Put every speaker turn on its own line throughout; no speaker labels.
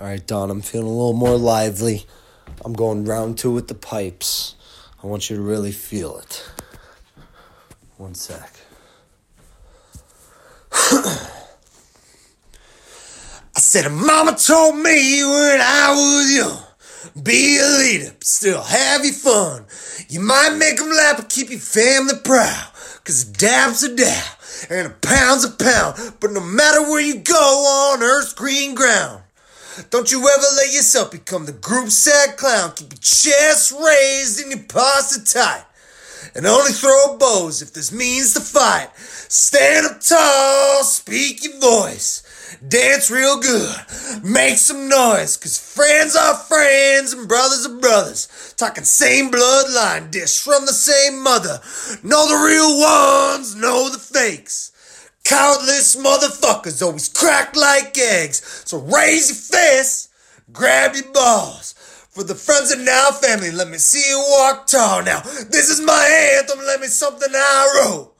All right, Don, I'm feeling a little more lively. I'm going round two with the pipes. I want you to really feel it. One sec. I said, Mama told me when I was young, be a leader, but still have your fun. You might make them laugh, but keep your family proud. Cause a dab's a dab, and a pound's a pound. But no matter where you go on earth's green ground, don't you ever let yourself become the group sad clown. Keep your chest raised and your posture tight. And only throw bows if this means to fight. Stand up tall, speak your voice. Dance real good, make some noise, cause friends are friends and brothers are brothers. Talking same bloodline, dish from the same mother. Know the real ones, know the fakes. Countless motherfuckers always crack like eggs. So raise your fists, grab your balls. For the friends and now family, let me see you walk tall. Now, this is my anthem, let me something I wrote.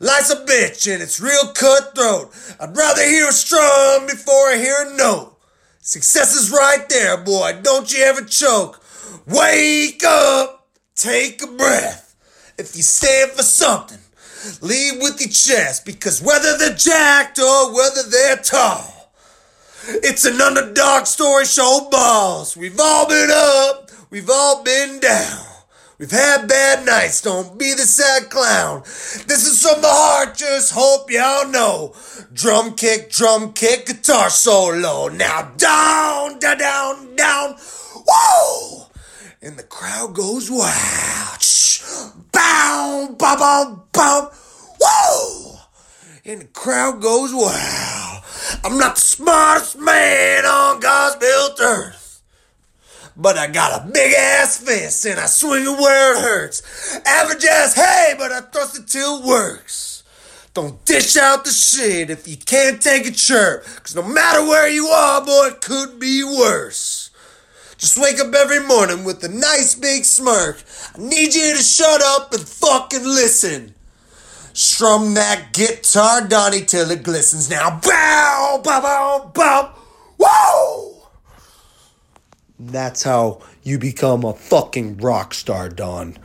Life's a bitch and it's real cutthroat. I'd rather hear a strum before I hear a note. Success is right there, boy, don't you ever choke. Wake up, take a breath. If you stand for something, Lead with your chest because whether they're jacked or whether they're tall, it's an underdog story show balls. We've all been up, we've all been down. We've had bad nights, don't be the sad clown. This is from the heart, just hope y'all know. Drum kick, drum kick, guitar solo. Now down, down, down, down. Whoa! And the crowd goes wild. Bow, bow, bow. Whoa! And the crowd goes wow. I'm not the smartest man on God's built earth. But I got a big ass fist and I swing it where it hurts. Average ass hey, but I thrust it till it works. Don't dish out the shit if you can't take a chirp. Cause no matter where you are, boy, it could be worse. Just wake up every morning with a nice big smirk. I need you to shut up and fucking listen. Strum that guitar, Donnie, till it glistens. Now, bow, bow, bow, bow. Whoa! That's how you become a fucking rock star, Don.